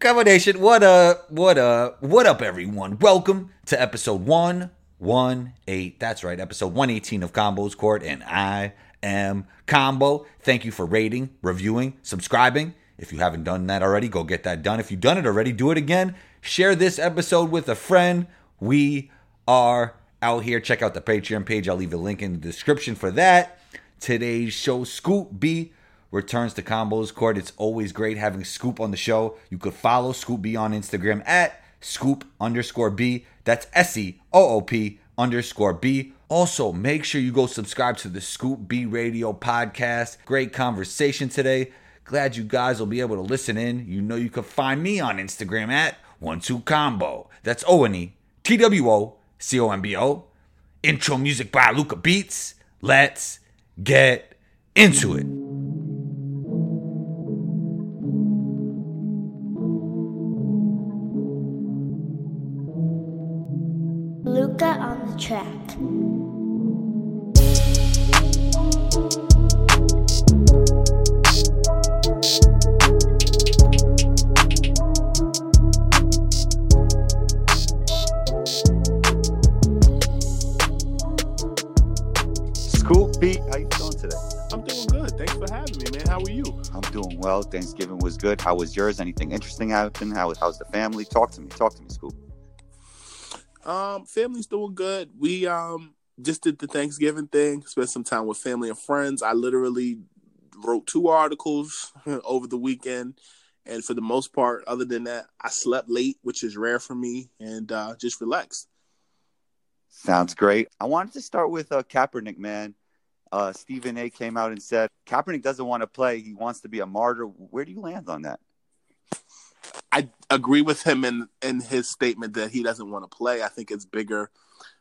Combination, what up, what up, what up, everyone? Welcome to episode 118. That's right, episode 118 of Combos Court, and I am Combo. Thank you for rating, reviewing, subscribing. If you haven't done that already, go get that done. If you've done it already, do it again. Share this episode with a friend. We are out here. Check out the Patreon page. I'll leave a link in the description for that. Today's show, Scoop B returns to Combos Court. It's always great having Scoop on the show. You could follow Scoop B on Instagram at Scoop underscore B. That's S E O O P underscore B. Also, make sure you go subscribe to the Scoop B Radio podcast. Great conversation today. Glad you guys will be able to listen in. You know you can find me on Instagram at one two combo. That's O N E T W O C O M B O. Intro music by Luca Beats. Let's get into it. Well. Thanksgiving was good. How was yours? Anything interesting happened? How how's the family? Talk to me. Talk to me, Scoop. Um, family's doing good. We um just did the Thanksgiving thing, spent some time with family and friends. I literally wrote two articles over the weekend. And for the most part, other than that, I slept late, which is rare for me, and uh, just relaxed. Sounds great. I wanted to start with uh, Kaepernick, man. Uh, Stephen A. came out and said Kaepernick doesn't want to play. He wants to be a martyr. Where do you land on that? I agree with him in in his statement that he doesn't want to play. I think it's bigger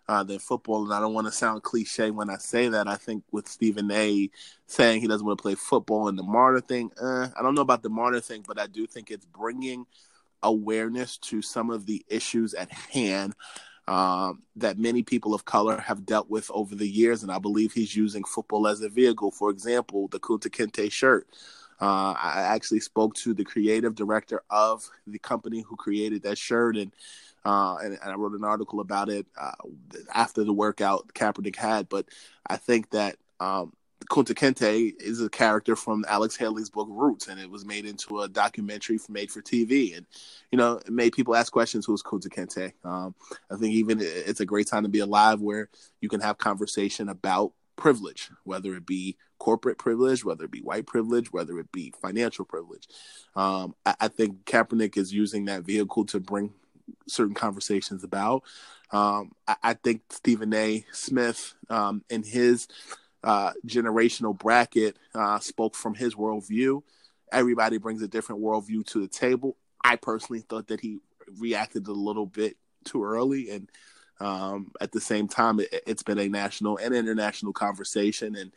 uh, than football, and I don't want to sound cliche when I say that. I think with Stephen A. saying he doesn't want to play football and the martyr thing, uh, I don't know about the martyr thing, but I do think it's bringing awareness to some of the issues at hand um, that many people of color have dealt with over the years, and I believe he's using football as a vehicle. For example, the Kunta Kinte shirt. Uh, I actually spoke to the creative director of the company who created that shirt, and uh, and, and, I wrote an article about it uh, after the workout Kaepernick had. But I think that um, Kunta Kinte is a character from Alex Haley's book Roots, and it was made into a documentary made for TV, and you know, it made people ask questions. Who's Kunta Kinte? Um, I think even it's a great time to be alive where you can have conversation about privilege, whether it be corporate privilege, whether it be white privilege, whether it be financial privilege. Um, I, I, think Kaepernick is using that vehicle to bring certain conversations about. Um, I, I, think Stephen A. Smith, um, in his uh, generational bracket, uh, spoke from his worldview. Everybody brings a different worldview to the table. I personally thought that he reacted a little bit too early and um, at the same time, it, has been a national and international conversation, and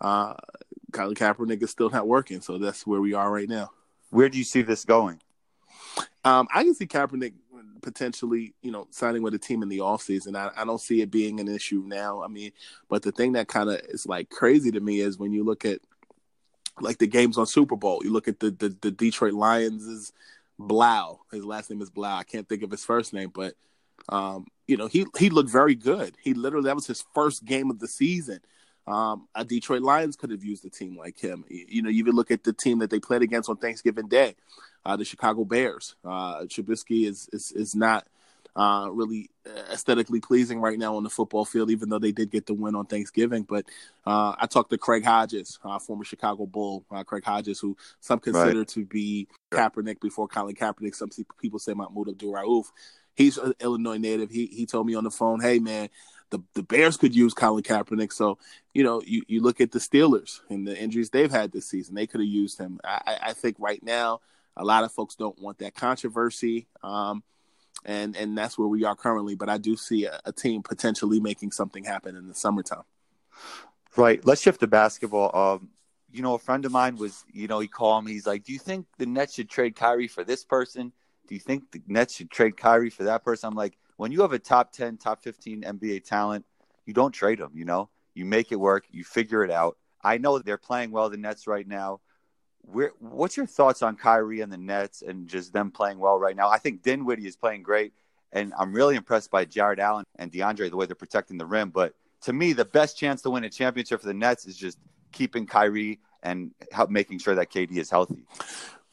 uh, Colin Kaepernick is still not working, so that's where we are right now. Where do you see this going? Um, I can see Kaepernick potentially, you know, signing with a team in the offseason. I, I don't see it being an issue now. I mean, but the thing that kind of is like crazy to me is when you look at like the games on Super Bowl, you look at the the, the Detroit Lions' Blough. His last name is Blough. I can't think of his first name, but um, you know, he he looked very good. He literally that was his first game of the season. Um, a Detroit Lions could have used a team like him. You, you know, you even look at the team that they played against on Thanksgiving Day, uh, the Chicago Bears. Uh, Trubisky is is is not uh, really aesthetically pleasing right now on the football field, even though they did get the win on Thanksgiving. But uh, I talked to Craig Hodges, uh, former Chicago Bull, uh, Craig Hodges, who some consider right. to be Kaepernick before Colin Kaepernick. Some people say Mahmoud Abdul Rauf he's an Illinois native. He he told me on the phone, "Hey man, the the Bears could use Colin Kaepernick." So you know, you, you look at the Steelers and the injuries they've had this season. They could have used him. I, I think right now, a lot of folks don't want that controversy. Um, and and that's where we are currently. But I do see a, a team potentially making something happen in the summertime. Right. Let's shift to basketball. Um, you know, a friend of mine was, you know, he called me. He's like, "Do you think the Nets should trade Kyrie for this person?" do you think the Nets should trade Kyrie for that person? I'm like, when you have a top 10, top 15 NBA talent, you don't trade them, you know? You make it work, you figure it out. I know they're playing well, the Nets right now. Where, what's your thoughts on Kyrie and the Nets and just them playing well right now? I think Dinwiddie is playing great, and I'm really impressed by Jarrett Allen and DeAndre the way they're protecting the rim. But to me, the best chance to win a championship for the Nets is just keeping Kyrie and making sure that KD is healthy.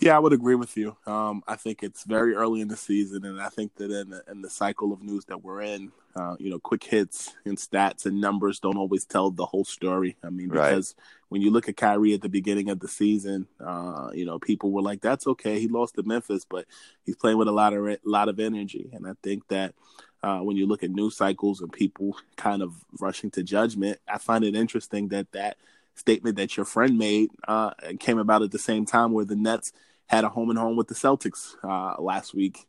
Yeah, I would agree with you. Um, I think it's very early in the season, and I think that in the, in the cycle of news that we're in, uh, you know, quick hits and stats and numbers don't always tell the whole story. I mean, because right. when you look at Kyrie at the beginning of the season, uh, you know, people were like, "That's okay, he lost to Memphis, but he's playing with a lot of lot of energy," and I think that. Uh, when you look at news cycles and people kind of rushing to judgment, I find it interesting that that statement that your friend made uh, came about at the same time where the Nets had a home and home with the Celtics uh, last week.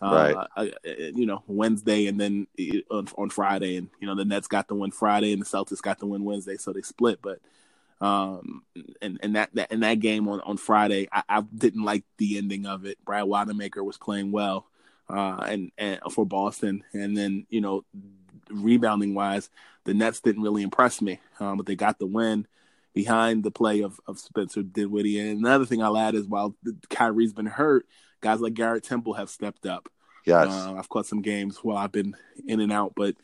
Uh, right. Uh, you know, Wednesday and then on, on, Friday, and you know the Nets got the win Friday and the Celtics got the win Wednesday, so they split. But um, and and that, that in that game on on Friday, I, I didn't like the ending of it. Brad Wanamaker was playing well, uh, and and for Boston, and then you know, rebounding wise, the Nets didn't really impress me, um, but they got the win behind the play of, of Spencer Dinwiddie. And another thing I'll add is while Kyrie's been hurt, guys like Garrett Temple have stepped up. Yes. Uh, I've caught some games while I've been in and out, but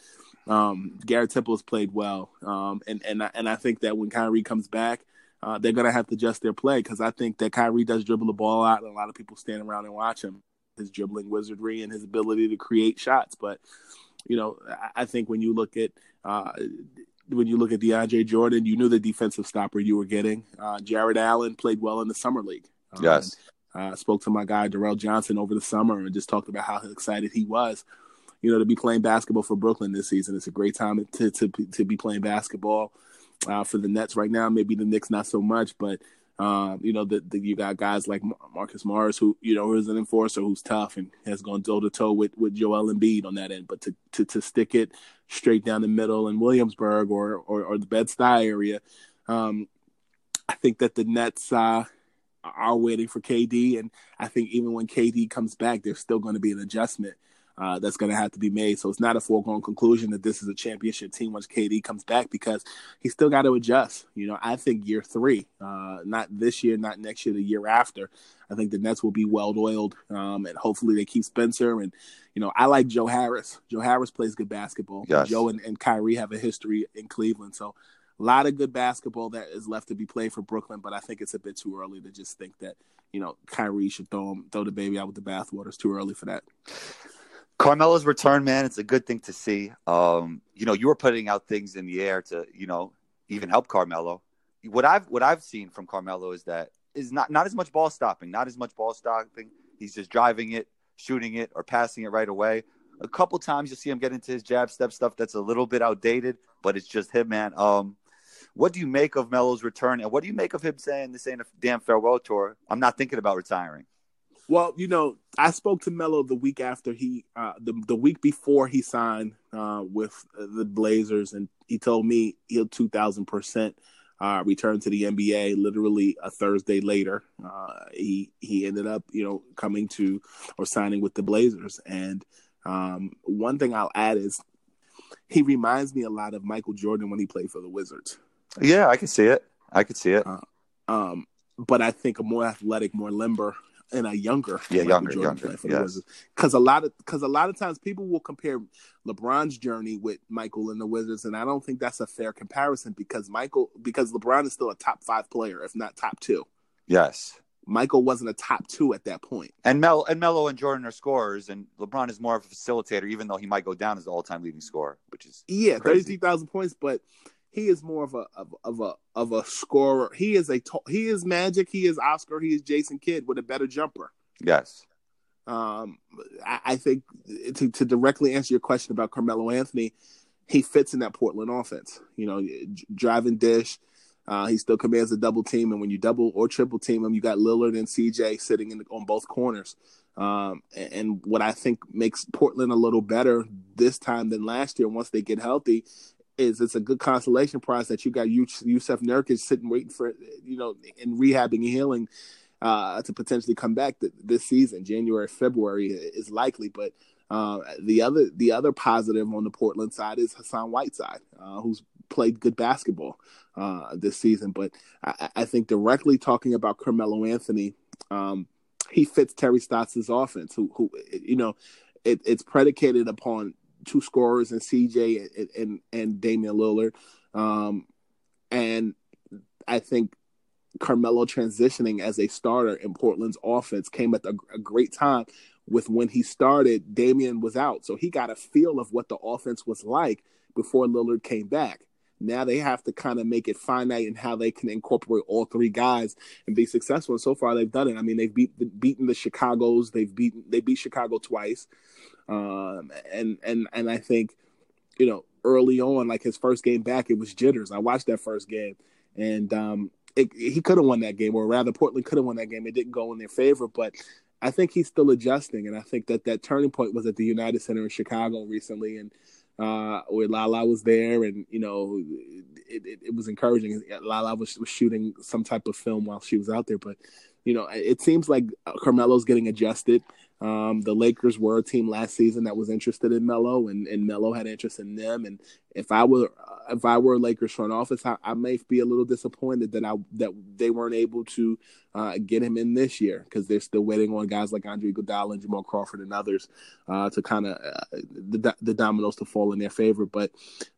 um, Garrett Temple has played well. Um, and, and, I, and I think that when Kyrie comes back, uh, they're going to have to adjust their play because I think that Kyrie does dribble the ball out, and a lot of people stand around and watch him, his dribbling wizardry and his ability to create shots. But, you know, I, I think when you look at uh, when you look at DeAndre Jordan, you knew the defensive stopper you were getting. Uh, Jarrett Allen played well in the summer league. Um, yes. I uh, spoke to my guy Darrell Johnson over the summer and just talked about how excited he was, you know, to be playing basketball for Brooklyn this season. It's a great time to to to be playing basketball uh, for the Nets right now. Maybe the Knicks not so much, but um, you know, the, you got guys like Marcus Morris, who you know is an enforcer, who's tough and has gone toe to toe with with Joel Embiid on that end. But to, to to stick it straight down the middle in Williamsburg or or, or the Bed Stuy area, um, I think that the Nets uh, are waiting for KD, and I think even when KD comes back, there's still going to be an adjustment uh, that's going to have to be made. So it's not a foregone conclusion that this is a championship team once KD comes back because he's still got to adjust. You know, I think year three, uh, not this year, not next year, the year after, I think the Nets will be well oiled, um, and hopefully they keep Spencer. And you know, I like Joe Harris. Joe Harris plays good basketball. Yes. Joe and, and Kyrie have a history in Cleveland, so a lot of good basketball that is left to be played for Brooklyn, but I think it's a bit too early to just think that you know Kyrie should throw him, throw the baby out with the bathwater. It's too early for that. Carmelo's return, man, it's a good thing to see. Um, you know, you were putting out things in the air to, you know, even help Carmelo. What I've what I've seen from Carmelo is that is not not as much ball stopping, not as much ball stopping. He's just driving it, shooting it, or passing it right away. A couple times you'll see him get into his jab step stuff that's a little bit outdated, but it's just him, man. Um, what do you make of Melo's return, and what do you make of him saying this ain't a damn farewell tour? I'm not thinking about retiring. Well, you know, I spoke to Melo the week after he, uh, the the week before he signed uh, with the Blazers, and he told me he'll two thousand percent uh, return to the NBA. Literally a Thursday later, uh, he he ended up, you know, coming to or signing with the Blazers. And um, one thing I'll add is he reminds me a lot of Michael Jordan when he played for the Wizards. Yeah, I can see it. I can see it. Uh, um, but I think a more athletic, more limber, and a younger, yeah, younger, younger, yes. Because a lot of because a lot of times people will compare LeBron's journey with Michael and the Wizards, and I don't think that's a fair comparison because Michael because LeBron is still a top five player, if not top two. Yes. Michael wasn't a top two at that point. And Mel and Melo and Jordan are scorers, and LeBron is more of a facilitator, even though he might go down as the all-time leading scorer, which is yeah, thirty-three thousand points. But he is more of a of, of a of a scorer. He is a he is Magic. He is Oscar. He is Jason Kidd with a better jumper. Yes. Um, I, I think to to directly answer your question about Carmelo Anthony, he fits in that Portland offense. You know, driving dish. Uh, he still commands a double team, and when you double or triple team him, you got Lillard and CJ sitting in the, on both corners. Um, and, and, what I think makes Portland a little better this time than last year, once they get healthy, is it's a good consolation prize that you got Jusuf Nurkic sitting waiting for you know in rehabbing and healing uh, to potentially come back th- this season. January February is likely, but uh, the other the other positive on the Portland side is Hassan Whiteside, uh, who's played good basketball uh, this season. But I, I, think directly talking about Carmelo Anthony, um, he fits Terry Stotts' offense, who, who you know, it, it's predicated upon two scorers and CJ and and, and Damian Lillard. Um, and I think Carmelo transitioning as a starter in Portland's offense came at a, a great time with when he started, Damian was out. So he got a feel of what the offense was like before Lillard came back. Now they have to kind of make it finite in how they can incorporate all three guys and be successful. And so far, they've done it. I mean, they've beat, beaten the Chicago's. They've beaten they beat Chicago twice, um, and and and I think, you know, early on, like his first game back, it was jitters. I watched that first game, and um, it, he could have won that game, or rather, Portland could have won that game. It didn't go in their favor, but I think he's still adjusting, and I think that that turning point was at the United Center in Chicago recently, and uh, where Lala was there, and you know, it, it, it, was encouraging. Lala was, was shooting some type of film while she was out there, but you know, it seems like Carmelo's getting adjusted. Um, the Lakers were a team last season that was interested in Melo, and, and Melo had interest in them. And if I were if I were Lakers front office, I, I may be a little disappointed that I that they weren't able to uh, get him in this year because they're still waiting on guys like Andre Iguodala and Jamal Crawford and others uh, to kind of uh, the, the dominoes to fall in their favor. But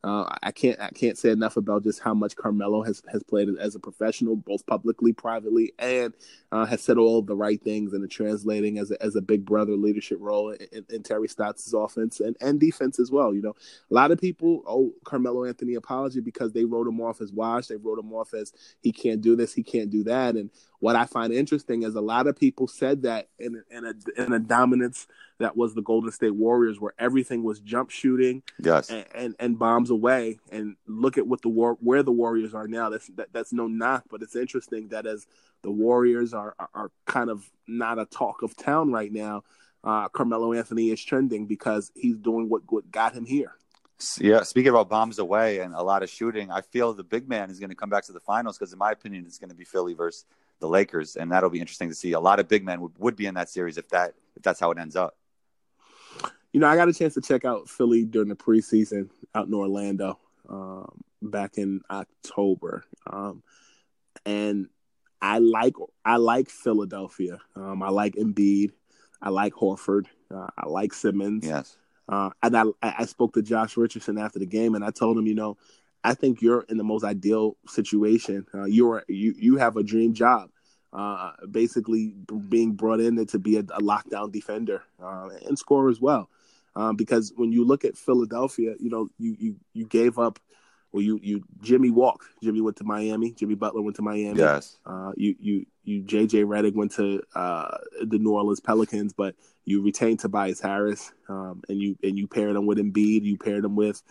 uh, I can't I can't say enough about just how much Carmelo has has played as a professional, both publicly, privately, and uh, has said all the right things and translating as a, as a big brother leadership role in, in Terry Stotts' offense and, and defense as well. You know, a lot of people owe Carmelo Anthony apology because they wrote him off as washed. They wrote him off as he can't do this, he can't do that. And what I find interesting is a lot of people said that in, in a in a dominance that was the Golden State Warriors, where everything was jump shooting, yes, and, and, and bombs away. And look at what the war where the Warriors are now. That's that, that's no knock, but it's interesting that as the Warriors are, are, are kind of not a talk of town right now uh, Carmelo Anthony is trending because he's doing what, what got him here. Yeah, speaking about bombs away and a lot of shooting, I feel the big man is going to come back to the finals because, in my opinion, it's going to be Philly versus the Lakers, and that'll be interesting to see. A lot of big men would, would be in that series if that if that's how it ends up. You know, I got a chance to check out Philly during the preseason out in Orlando um, back in October, um, and I like I like Philadelphia. Um, I like Embiid. I like Horford. Uh, I like Simmons. Yes. Uh, and I, I spoke to Josh Richardson after the game, and I told him, you know, I think you're in the most ideal situation. Uh, you're you you have a dream job, uh, basically being brought in to be a, a lockdown defender uh, and score as well. Um, because when you look at Philadelphia, you know you you you gave up well, you you Jimmy walked. Jimmy went to Miami. Jimmy Butler went to Miami. Yes. Uh, you you you JJ Redick went to uh, the New Orleans Pelicans, but you retained Tobias Harris, um, and you and you paired him with Embiid. You paired him with,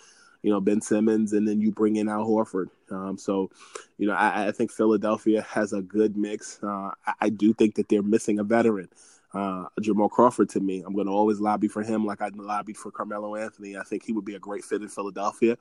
you know, Ben Simmons, and then you bring in Al Horford. Um, so, you know, I, I, think Philadelphia has a good mix. Uh, I, I do think that they're missing a veteran uh, Jamal Crawford to me. I'm going to always lobby for him like I lobbied for Carmelo Anthony. I think he would be a great fit in Philadelphia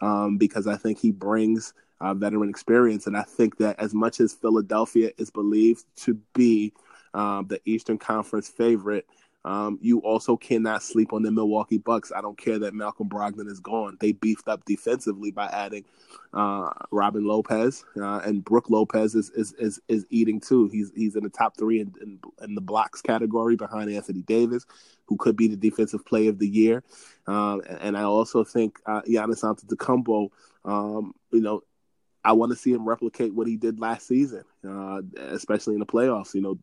um, because I think he brings uh, veteran experience. And I think that as much as Philadelphia is believed to be um, the Eastern Conference favorite, um, you also cannot sleep on the Milwaukee Bucks. I don't care that Malcolm Brogdon is gone. They beefed up defensively by adding uh, Robin Lopez uh, and Brook Lopez is, is is is eating too. He's he's in the top three in, in, in the blocks category behind Anthony Davis, who could be the defensive play of the year. Um, and I also think uh, Giannis Antetokounmpo, um, you know, I want to see him replicate what he did last season, uh, especially in the playoffs. You know,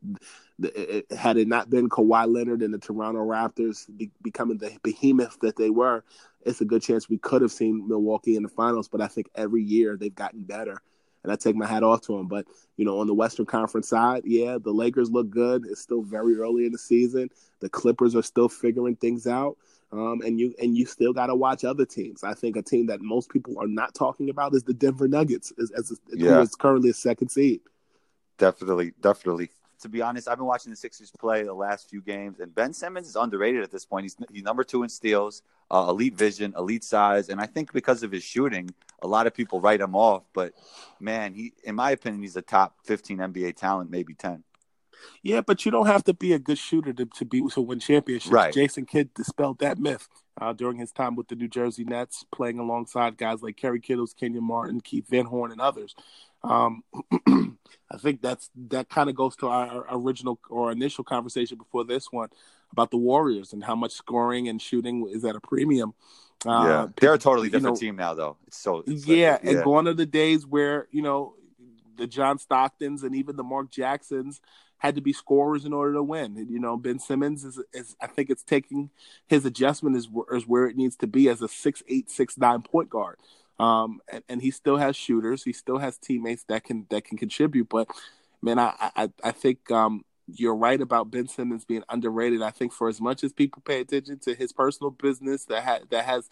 it, it, had it not been Kawhi Leonard and the Toronto Raptors be, becoming the behemoth that they were, it's a good chance we could have seen Milwaukee in the finals. But I think every year they've gotten better, and I take my hat off to them. But you know, on the Western Conference side, yeah, the Lakers look good. It's still very early in the season. The Clippers are still figuring things out. Um, and you and you still got to watch other teams. I think a team that most people are not talking about is the Denver Nuggets, as, as yeah. who is currently a second seed. Definitely, definitely. To be honest, I've been watching the Sixers play the last few games, and Ben Simmons is underrated at this point. He's, he's number two in steals, uh, elite vision, elite size, and I think because of his shooting, a lot of people write him off. But man, he, in my opinion, he's a top fifteen NBA talent, maybe ten. Yeah, but you don't have to be a good shooter to, to be to win championships. Right. Jason Kidd dispelled that myth uh, during his time with the New Jersey Nets, playing alongside guys like Kerry Kittles, Kenyon Martin, Keith Van Horn, and others. Um, I think that's that kind of goes to our, original or initial conversation before this one about the Warriors and how much scoring and shooting is at a premium. Uh, yeah, they're a totally different know, team now, though. It's so it's yeah, like- and gone are the days where you know the John Stocktons and even the Mark Jacksons had to be scorers in order to win. You know, Ben Simmons is, is I think it's taking his adjustment is, where- is where it needs to be as a six eight six nine point guard. Um, and, and he still has shooters. He still has teammates that can that can contribute. But man, I I, I think um, you're right about Ben Simmons being underrated. I think for as much as people pay attention to his personal business that ha- that has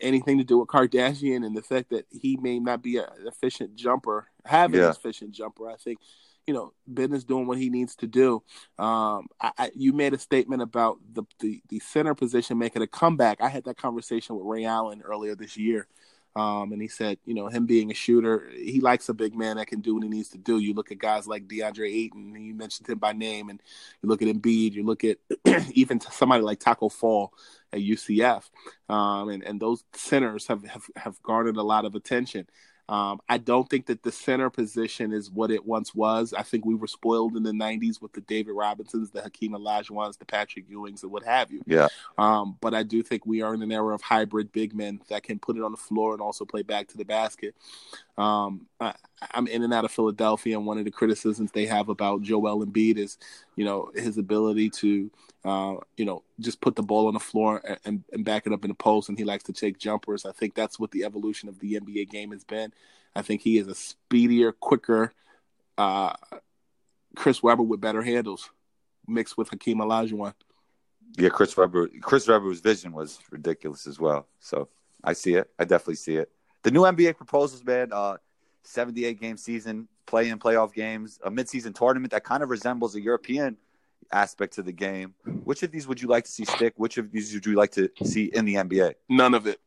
anything to do with Kardashian and the fact that he may not be an efficient jumper, having Yeah. an efficient jumper, I think you know Ben is doing what he needs to do. Um, I, I, you made a statement about the, the the center position making a comeback. I had that conversation with Ray Allen earlier this year. Um, and he said, you know, him being a shooter, he likes a big man that can do what he needs to do. You look at guys like DeAndre Ayton, you mentioned him by name, and you look at Embiid, you look at even somebody like Tacko Fall at UCF, um, and and those centers have, have have garnered a lot of attention. Um, I don't think that the center position is what it once was. I think we were spoiled in the '90s with the David Robinsons, the Hakeem Olajuwons, the Patrick Ewings, and what have you. Yeah. Um, but I do think we are in an era of hybrid big men that can put it on the floor and also play back to the basket. Um, I, I'm in and out of Philadelphia, and one of the criticisms they have about Joel Embiid is, you know, his ability to, uh, you know, just put the ball on the floor and, and, and back it up in the post, and he likes to take jumpers. I think that's what the evolution of the NBA game has been. I think he is a speedier, quicker uh, Chris Webber with better handles, mixed with Hakeem Olajuwon. Yeah, Chris Webber. Chris Webber's vision was ridiculous as well. So I see it. I definitely see it. The new NBA proposals, man. Uh, seventy-eight game season, play in playoff games, a midseason tournament that kind of resembles a European aspect to the game. Which of these would you like to see stick? Which of these would you like to see in the NBA? None of it.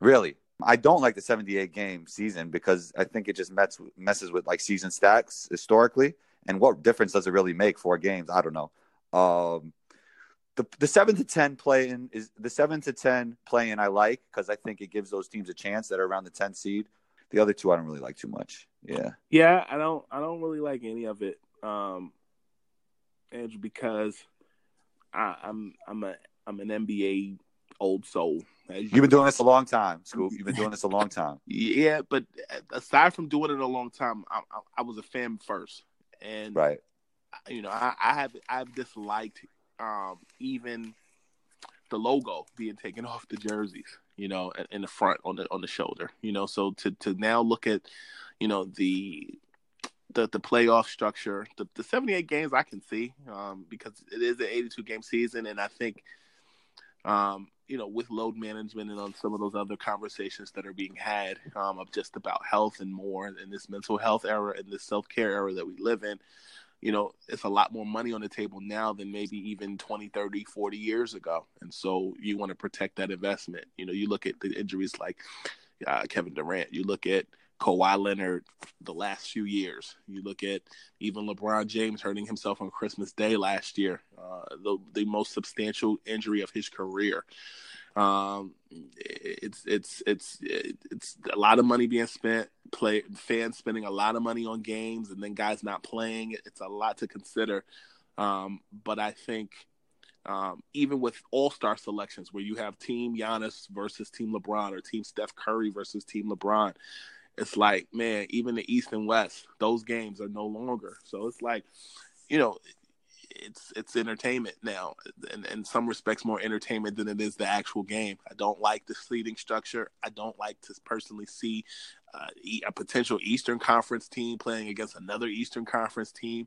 Really, I don't like the 78 game season because I think it just mess, messes with like season stacks historically. And what difference does it really make? Four games? I don't know. Um, the the seven to ten play in is the seven to ten play in I like because I think it gives those teams a chance that are around the 10 seed. The other two I don't really like too much. Yeah. Yeah, I don't. I don't really like any of it, um, Andrew, because I, I'm I'm a I'm an NBA old soul. You- You've been doing this a long time, Scoop. You've been doing this a long time. yeah, but aside from doing it a long time, I, I, I was a fan first, and Right. you know, I, I have I've disliked um, even the logo being taken off the jerseys, you know, in- the front on the on the shoulder, you know. So to to now look at, you know, the the the playoff structure, the the seventy eight games I can see um, because it is an eighty two game season, and I think. Um, you know, with load management and on some of those other conversations that are being had um, of just about health and more in this mental health era and this self care era that we live in, you know, it's a lot more money on the table now than maybe even 20, 30, 40 years ago. And so you want to protect that investment. You know, you look at the injuries like uh, Kevin Durant, you look at Kawhi Leonard the last few years. You look at even LeBron James hurting himself on Christmas Day last year, uh, the, the most substantial injury of his career. Um, it's it's it's it's a lot of money being spent. Play fans spending a lot of money on games, and then guys not playing. It's a lot to consider. Um, but I think um, even with All Star selections, where you have Team Giannis versus Team LeBron or Team Steph Curry versus Team LeBron, it's like man, even the East and West, those games are no longer. So it's like, you know, it's it's entertainment now, and in some respects more entertainment than it is the actual game. I don't like the seating structure. I don't like to personally see uh, a potential Eastern Conference team playing against another Eastern Conference team.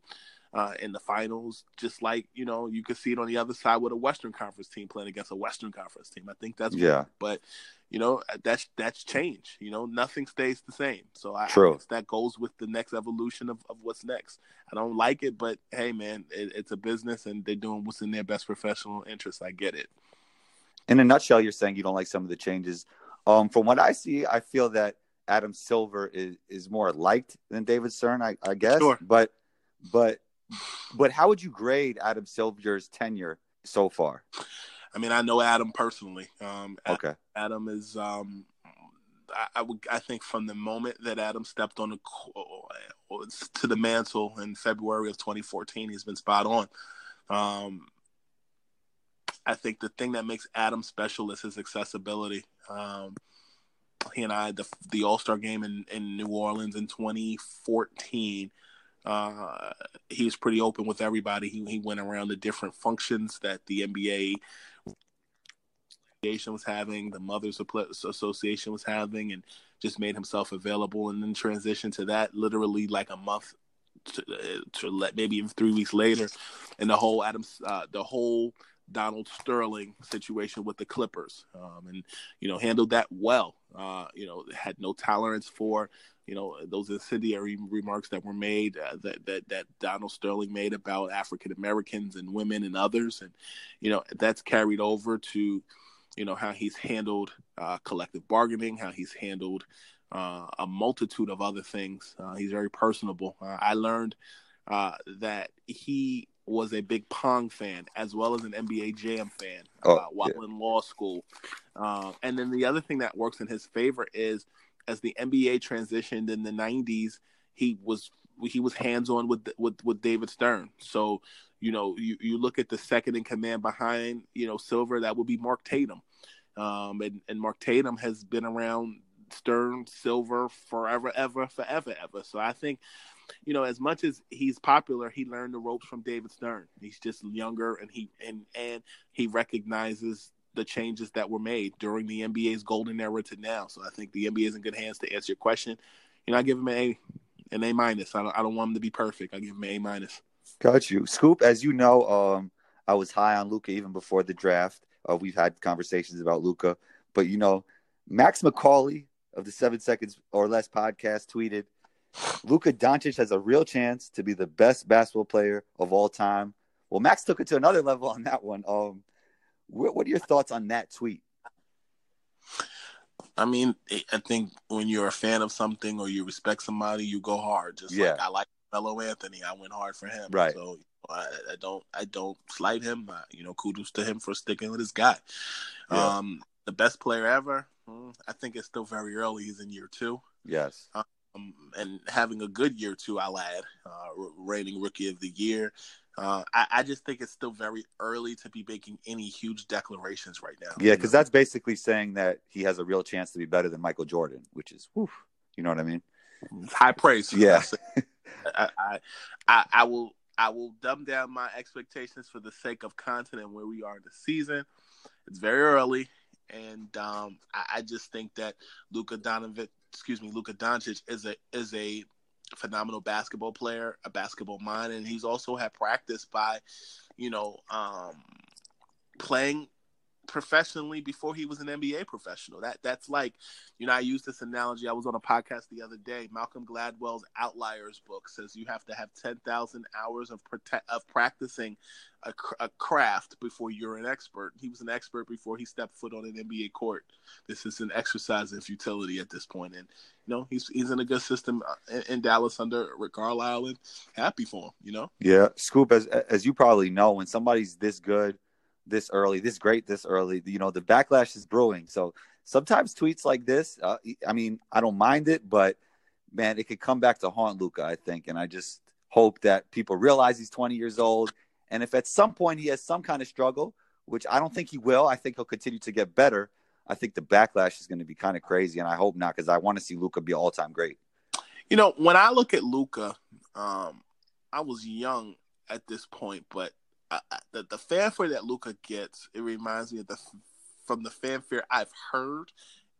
Uh, in the finals, just like you know, you could see it on the other side with a Western Conference team playing against a Western Conference team. I think that's Yeah. weird. but you know that's that's change. You know, nothing stays the same. So I, True. I that goes with the next evolution of, of what's next. I don't like it, but hey, man, it, it's a business and they're doing what's in their best professional interest. I get it. in a nutshell, you're saying you don't like some of the changes. Um, from what I see, I feel that Adam Silver is, is more liked than David Stern. I, I guess, Sure. but but but how would you grade Adam Silver's tenure so far? I mean, I know Adam personally. Um, Okay. Adam is, um, I, I would, I think, from the moment that Adam stepped on the to the mantle in February of 2014, he's been spot on. Um, I think the thing that makes Adam special is his accessibility. Um, he and I, the the All Star game in, in New Orleans in 2014, uh, he was pretty open with everybody. He he went around the different functions that the NBA Association was having, the Mothers Association was having, and just made himself available. And then transitioned to that literally like a month to, uh, to let maybe even three weeks later, and the whole Adams, uh, the whole Donald Sterling situation with the Clippers, um, and you know handled that well. Uh, you know had no tolerance for you know those incendiary remarks that were made uh, that that that Donald Sterling made about African Americans and women and others, and you know that's carried over to you know how he's handled uh, collective bargaining, how he's handled uh, a multitude of other things. Uh, he's very personable. Uh, I learned uh, that he was a big Pong fan as well as an NBA Jam fan Oh, while yeah. in law school. Uh, and then the other thing that works in his favor is as the NBA transitioned in the '90s, he was he was hands on with with with David Stern. So you know you you look at the second in command behind you know Silver, that would be Mark Tatum. Um, and, and Mark Tatum has been around Stern, Silver forever, ever, forever, ever. So I think, you know, as much as he's popular, he learned the ropes from David Stern. He's just younger, and he and and he recognizes the changes that were made during the NBA's golden era to now. So I think the NBA is in good hands to answer your question. You know, I give him an A, an A minus. I don't, I don't want him to be perfect. I give him an A minus. Got you, Scoop. As you know, um, I was high on Luka even before the draft. Uh, we've had conversations about Luka, but you know, Max McCauley of the Seven Seconds or Less podcast tweeted, "Luka Doncic has a real chance to be the best basketball player of all time." Well, Max took it to another level on that one. Um, what, what are your thoughts on that tweet? I mean, I think when you're a fan of something or you respect somebody, you go hard. Just like Yeah. I like Melo Anthony, I went hard for him. Right. So I, I don't, I don't slight him. Uh, you know, kudos to him for sticking with his guy. Yeah. Um, the best player ever. hmm, I think it's still very early. He's in year two. Yes. Um, and having a good year too, I'll add, uh, reigning rookie of the year. Uh, I, I just think it's still very early to be making any huge declarations right now. Yeah, because that's basically saying that he has a real chance to be better than Michael Jordan, which is, whew, you know what I mean? High praise. Yeah. I, I, I, I will, I will dumb down my expectations for the sake of content and where we are in the season. It's very early, and um, I, I just think that Luka Donovan, excuse me, Luka Doncic is a is a phenomenal basketball player, a basketball mind, and he's also had practice by, you know, um, playing professionally before he was an NBA professional. That that's like, you know, I used this analogy. I was on a podcast the other day. Malcolm Gladwell's Outliers book says you have to have ten thousand hours of prote- of practicing a, a craft before you're an expert. He was an expert before he stepped foot on an NBA court. This is an exercise in futility at this point, and you know he's he's in a good system uh, in, in Dallas under Rick Carlisle, and happy for him. You know. Yeah, Scoop, as as you probably know, when somebody's this good, this early, this great, this early, you know, the backlash is brewing. So sometimes tweets like this, uh, I mean, I don't mind it, but man, it could come back to haunt Luka, I think. And I just hope that people realize he's 20 years old. And if at some point he has some kind of struggle, which I don't think he will, I think he'll continue to get better. I think the backlash is going to be kind of crazy, and I hope not because I want to see Luka be all time great. You know, when I look at Luka, um, I was young at this point, but I, the the fanfare that Luka gets, it reminds me of the from the fanfare I've heard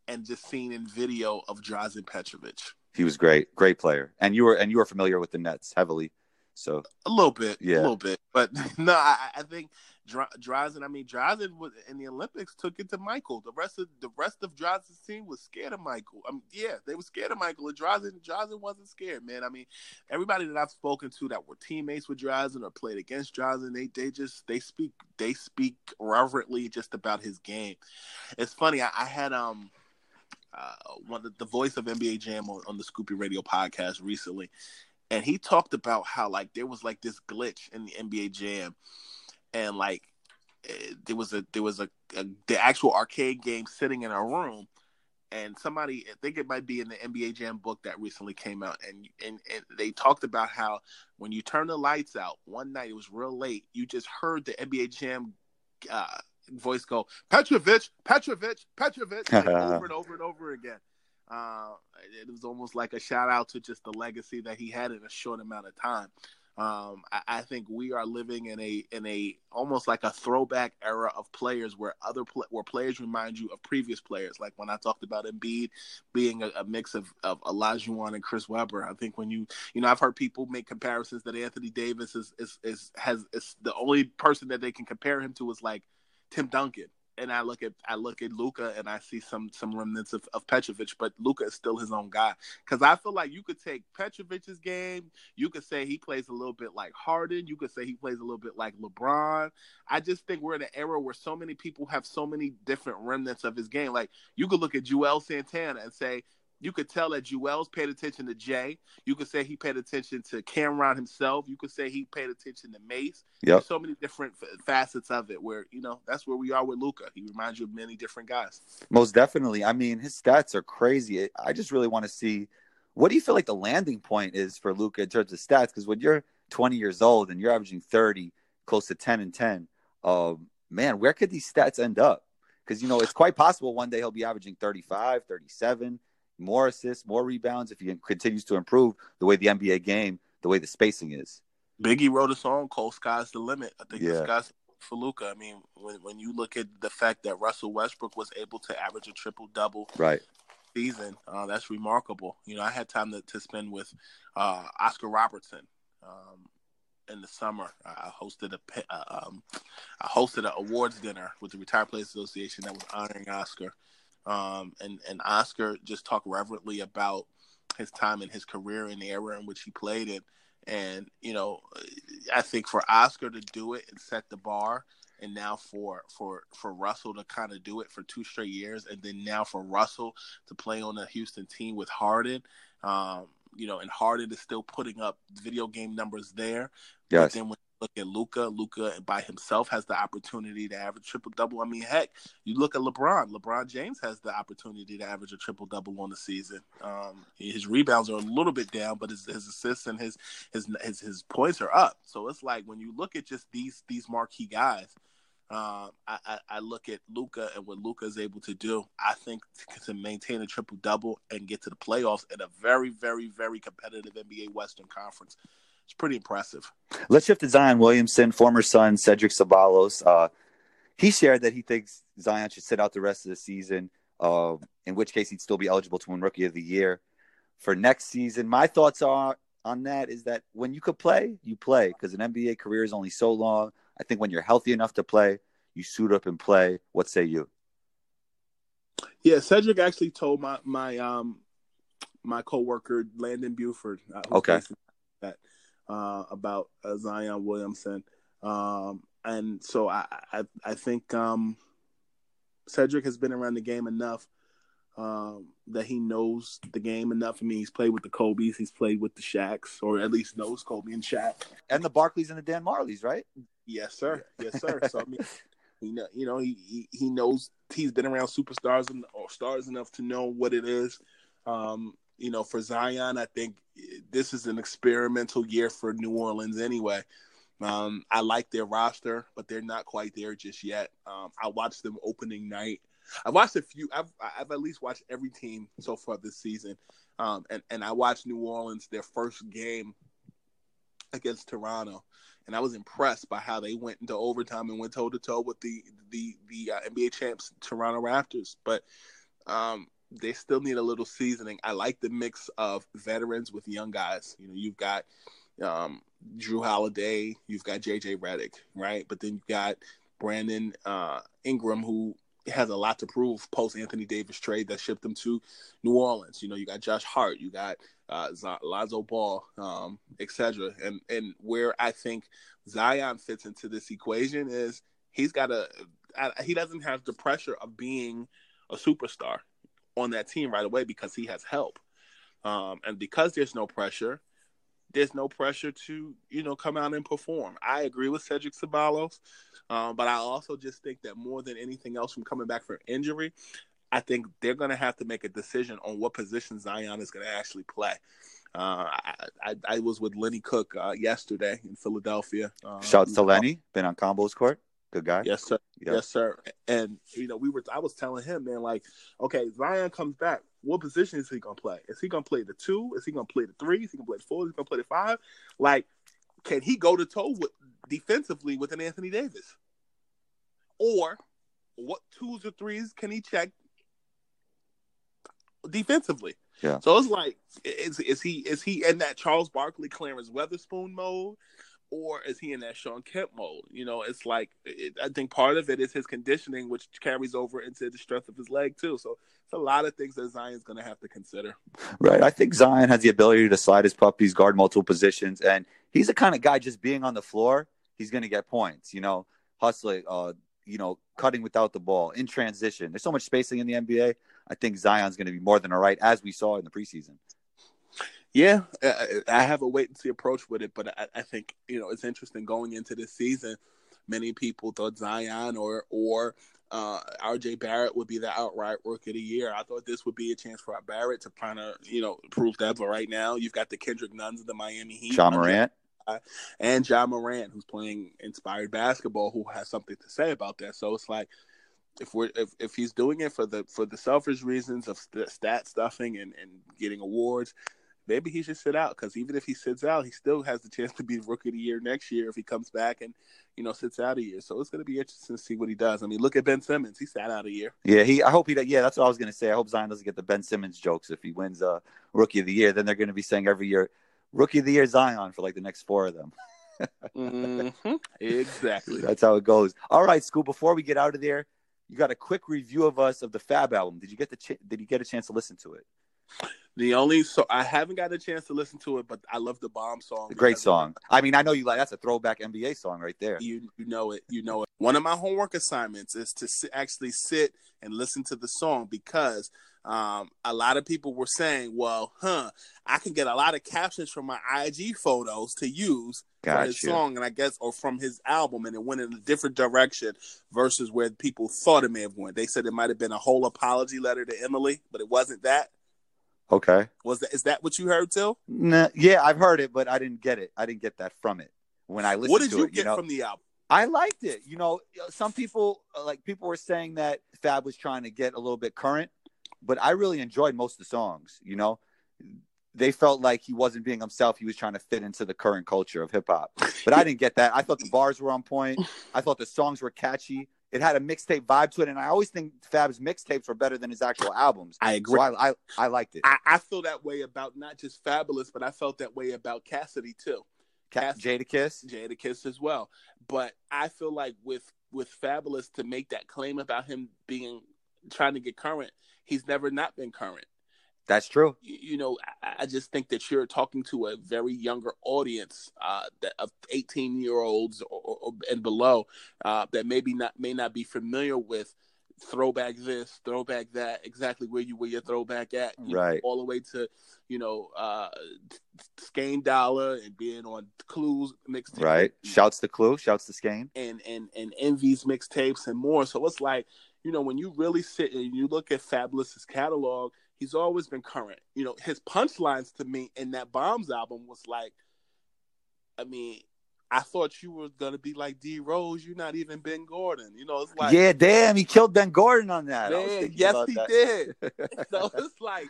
and just seen in video of Drazen Petrovic. He was great, great player, and you were and you were familiar with the Nets heavily, so A little bit, Yeah. a little bit, but no, I, I think Dra- Drazen. I mean, Drazen was in the Olympics took it to Michael. The rest of the rest of Drazen's team was scared of Michael. I mean, yeah, they were scared of Michael. And Drazen, Drazen wasn't scared, man. I mean, everybody that I've spoken to that were teammates with Drazen or played against Drazen, they they just they speak they speak reverently just about his game. It's funny. I, I had um. Uh, one of the voice of NBA Jam on, on the Scoop B Radio podcast recently, and he talked about how like there was like this glitch in the NBA Jam, and like eh, there was a there was a, a the actual arcade game sitting in a room, and somebody I think it might be in the NBA Jam book that recently came out, and and and they talked about how when you turn the lights out one night, it was real late, you just heard the NBA Jam. Uh, voice go Petrovich, Petrovich, Petrovich, like over and over and over again. Uh, it was almost like a shout out to just the legacy that he had in a short amount of time. Um, I, I, think we are living in a in a almost like a throwback era of players where other pl- where players remind you of previous players. Like when I talked about Embiid being a, a mix of of Olajuwon and Chris Webber. I think when you you know I've heard people make comparisons that Anthony Davis is is, is has is the only person that they can compare him to is like Tim Duncan and I look at I look at Luka and I see some some remnants of, of Petrovic, but Luka is still his own guy. Because I feel like you could take Petrovic's game, you could say he plays a little bit like Harden, you could say he plays a little bit like LeBron. I just think we're in an era where so many people have so many different remnants of his game. Like you could look at Juelz Santana and say you could tell that Juelz paid attention to Jay. You could say he paid attention to Cam'ron himself. You could say he paid attention to Mace. Yeah. So many different facets of it where, you know, that's where we are with Luka. He reminds you of many different guys. Most definitely. I mean, his stats are crazy. I just really want to see what do you feel like the landing point is for Luka in terms of stats? Because when you're 20 years old and you're averaging 30, close to 10 and 10, um, man, where could these stats end up? Because, you know, it's quite possible one day he'll be averaging 35, 37 more assists, more rebounds if he continues to improve the way the NBA game, the way the spacing is. Biggie wrote a song called "Sky's the Limit." I think Yeah. the sky's for Luka. I mean, when when you look at the fact that Russell Westbrook was able to average a triple double Right. season, uh, that's remarkable. You know, I had time to, to spend with uh, Oscar Robertson um, in the summer. I hosted a uh, um, I hosted an awards dinner with the Retired Players Association that was honoring Oscar, um, and and Oscar just talked reverently about his time and his career and the era in which he played it. And you know, I think for Oscar to do it and set the bar, and now for for for Russell to kind of do it for two straight years, and then now for Russell to play on a Houston team with Harden, um, you know, and Harden is still putting up video game numbers there. But Yes. then when look at Luka, Luka by himself has the opportunity to average a triple double. I mean, heck, you look at LeBron. LeBron James has the opportunity to average a triple double on the season. Um, his rebounds are a little bit down, but his, his assists and his, his his his points are up. So it's like when you look at just these these marquee guys, um, I, I, I look at Luka and what Luka is able to do. I think to, to maintain a triple double and get to the playoffs in a very very very competitive NBA Western Conference, it's pretty impressive. Let's shift to Zion Williamson, former Sun Cedric Ceballos. Uh, he shared that he thinks Zion should sit out the rest of the season, uh, in which case he'd still be eligible to win Rookie of the Year for next season. My thoughts are on that is that when you could play, you play because an NBA career is only so long. I think when you're healthy enough to play, you suit up and play. What say you? Yeah, Cedric actually told my my um my coworker Landon Buford, uh, Okay. that uh, about uh, Zion Williamson, um, and so I I, I think um, Cedric has been around the game enough um, that he knows the game enough. I mean, he's played with the Kobe's, he's played with the Shaqs, or at least knows Kobe and Shaq. And the Barkleys and the Dan Majerles, right? Yes, sir. Yes, sir. So I mean, you know, you know, he, he he knows he's been around superstars and or stars enough to know what it is. Um, you know, for Zion, I think this is an experimental year for New Orleans anyway. Um, I like their roster, but they're not quite there just yet. Um, I watched them opening night. I've watched a few. I've I've at least watched every team so far this season, um, and and I watched New Orleans their first game against Toronto, and I was impressed by how they went into overtime and went toe to toe with the the the uh, NBA champs Toronto Raptors. But um, they still need a little seasoning. I like the mix of veterans with young guys. You know, you've got um, Jrue Holiday, you've got JJ Redick, right? But then you've got Brandon uh, Ingram, who has a lot to prove post Anthony Davis trade that shipped him to New Orleans. You know, you got Josh Hart, you got uh, Z- Lonzo Ball, um, etc. And and where I think Zion fits into this equation is he's got a I- he doesn't have the pressure of being a superstar on that team right away because he has help, um, and because there's no pressure, there's no pressure to you know come out and perform. I agree with Cedric Ceballos, um, but I also just think that more than anything else from coming back from injury, I think they're going to have to make a decision on what position Zion is going to actually play. Uh, I, I, I, was with Lenny Cooke uh, yesterday in Philadelphia. Uh, Shouts to Lenny, been on combos court. Good guy. Yes, sir. Yep. Yes, sir. And you know, we were. I was telling him, man, like, okay, Zion comes back. What position is he gonna play? Is he gonna play the two? Is he gonna play the three? Is he gonna play the four? Is he gonna play the five? Like, can he go to toe with defensively with an Anthony Davis? Or what twos or threes can he check defensively? Yeah. So it's like, is is he is he in that Charles Barkley, Clarence Weatherspoon mode? Or is he in that Shawn Kemp mode? You know, it's like it, I think part of it is his conditioning, which carries over into the strength of his leg too. So it's a lot of things that Zion's going to have to consider. Right. I think Zion has the ability to slide his puppies, guard multiple positions, and he's the kind of guy just being on the floor, he's going to get points. You know, hustling, uh, you know, cutting without the ball in transition. There's so much spacing in the NBA. I think Zion's going to be more than all right, as we saw in the preseason. Yeah, I have a wait and see approach with it, but I, I, think you know it's interesting going into this season. Many people thought Zion or or uh, RJ Barrett would be the outright rookie of the year. I thought this would be a chance for Barrett to kind of you know prove that. But right now, you've got the Kendrick Nunns of the Miami Heat, Ja Morant, and John Morant, who's playing inspired basketball, who has something to say about that. So it's like if we're if, if he's doing it for the for the selfish reasons of st- stat stuffing and, and getting awards, maybe he should sit out because even if he sits out, he still has the chance to be rookie of the year next year if he comes back and you know sits out a year. So it's going to be interesting to see what he does. I mean, look at Ben Simmons; he sat out a year. Yeah, he. I hope he. Yeah, that's what I was going to say. I hope Zion doesn't get the Ben Simmons jokes if he wins uh, rookie of the year. Then they're going to be saying every year, rookie of the year Zion for like the next four of them. mm-hmm. Exactly. That's how it goes. All right, Scoop. Before we get out of there, you got a quick review of us of the Fab album. Did you get the ch- Did you get a chance to listen to it? The only so I haven't got a chance to listen to it, but I love the bomb song. Great song. I mean, I know you like that's a throwback NBA song right there. You you know it. You know it. One of my homework assignments is to actually sit and listen to the song because um, a lot of people were saying, "Well, huh, I can get a lot of captions from my IG photos to use for his song, and I guess or from his album, and it went in a different direction versus where people thought it may have went. They said it might have been a whole apology letter to Emily, but it wasn't that. Okay. Was that is that what you heard too? Nah, yeah, I've heard it, but I didn't get it. I didn't get that from it when I listened. What did you it, get you know? from the album? I liked it. You know, some people uh, like people were saying that Fab was trying to get a little bit current, but I really enjoyed most of the songs. You know, they felt like he wasn't being himself. He was trying to fit into the current culture of hip hop. But I didn't get that. I thought the bars were on point. I thought the songs were catchy it had a mixtape vibe to it, and I always think Fab's mixtapes were better than his actual albums. I agree. So I, I, I liked it. I, I, feel that way about not just Fabolous, but I felt that way about Cassidy too. Cass- Jadakiss, Jadakiss as well. But I feel like with with Fabolous to make that claim about him being trying to get current, he's never not been current. That's true. You, you know, I, just think that you're talking to a very younger audience uh, that, of 18 year olds or, or, and below uh, that maybe not may not be familiar with throwback this, throwback that, exactly where you where your throwback at, right? Know, all the way to you know uh, Skane Dollar and being on Clues mixtape, right? Shouts to Clue, shouts to Skane, and and and Envy's mixtapes and more. So it's like you know when you really sit and you look at Fabolous's catalog he's always been current. You know, his punchlines to me in that Bombs album was like, I mean, I thought you were gonna be like D Rose. You're not even Ben Gordon. You know, it's like yeah, damn, he killed Ben Gordon on that. Man, yes, he that. did. so it's like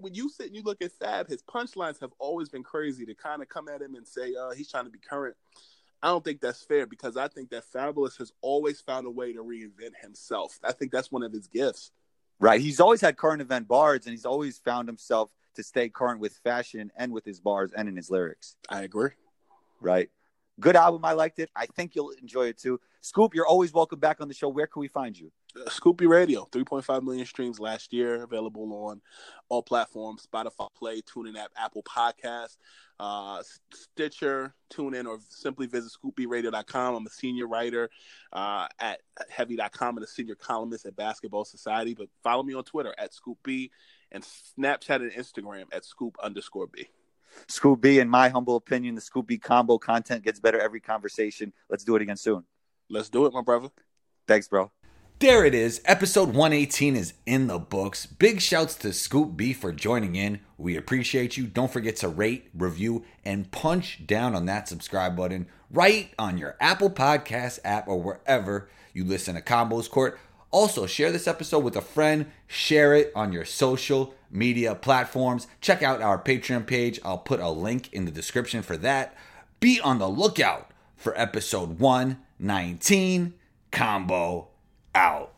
when you sit and you look at Fab, his punchlines have always been crazy. To kind of come at him and say, "Uh, he's trying to be current." I don't think that's fair because I think that Fabolous has always found a way to reinvent himself. I think that's one of his gifts. Right. He's always had current event bars and he's always found himself to stay current with fashion and with his bars and in his lyrics. I agree. Right. Good album. I liked it. I think you'll enjoy it too. Scoop, you're always welcome back on the show. Where can we find you? Scoop B Radio, 3.5 million streams last year, available on all platforms Spotify, Play, TuneIn app, Apple Podcasts, uh, Stitcher, TuneIn, or simply visit scoopbradio.com. I'm a senior writer uh, at heavy.com and a senior columnist at Basketball Society. But follow me on Twitter at scoopb and Snapchat and Instagram at scoop underscore b. Scoop B, in my humble opinion, the Scoop B combo content gets better every conversation. Let's do it again soon. Let's do it, my brother. Thanks, bro. There it is. Episode 118 is in the books. Big shouts to Scoop B for joining in. We appreciate you. Don't forget to rate, review, and punch down on that subscribe button right on your Apple Podcast app or wherever you listen to Combos Court. Also, share this episode with a friend. Share it on your social media platforms. Check out our Patreon page. I'll put a link in the description for that. Be on the lookout for episode 119 Combo out.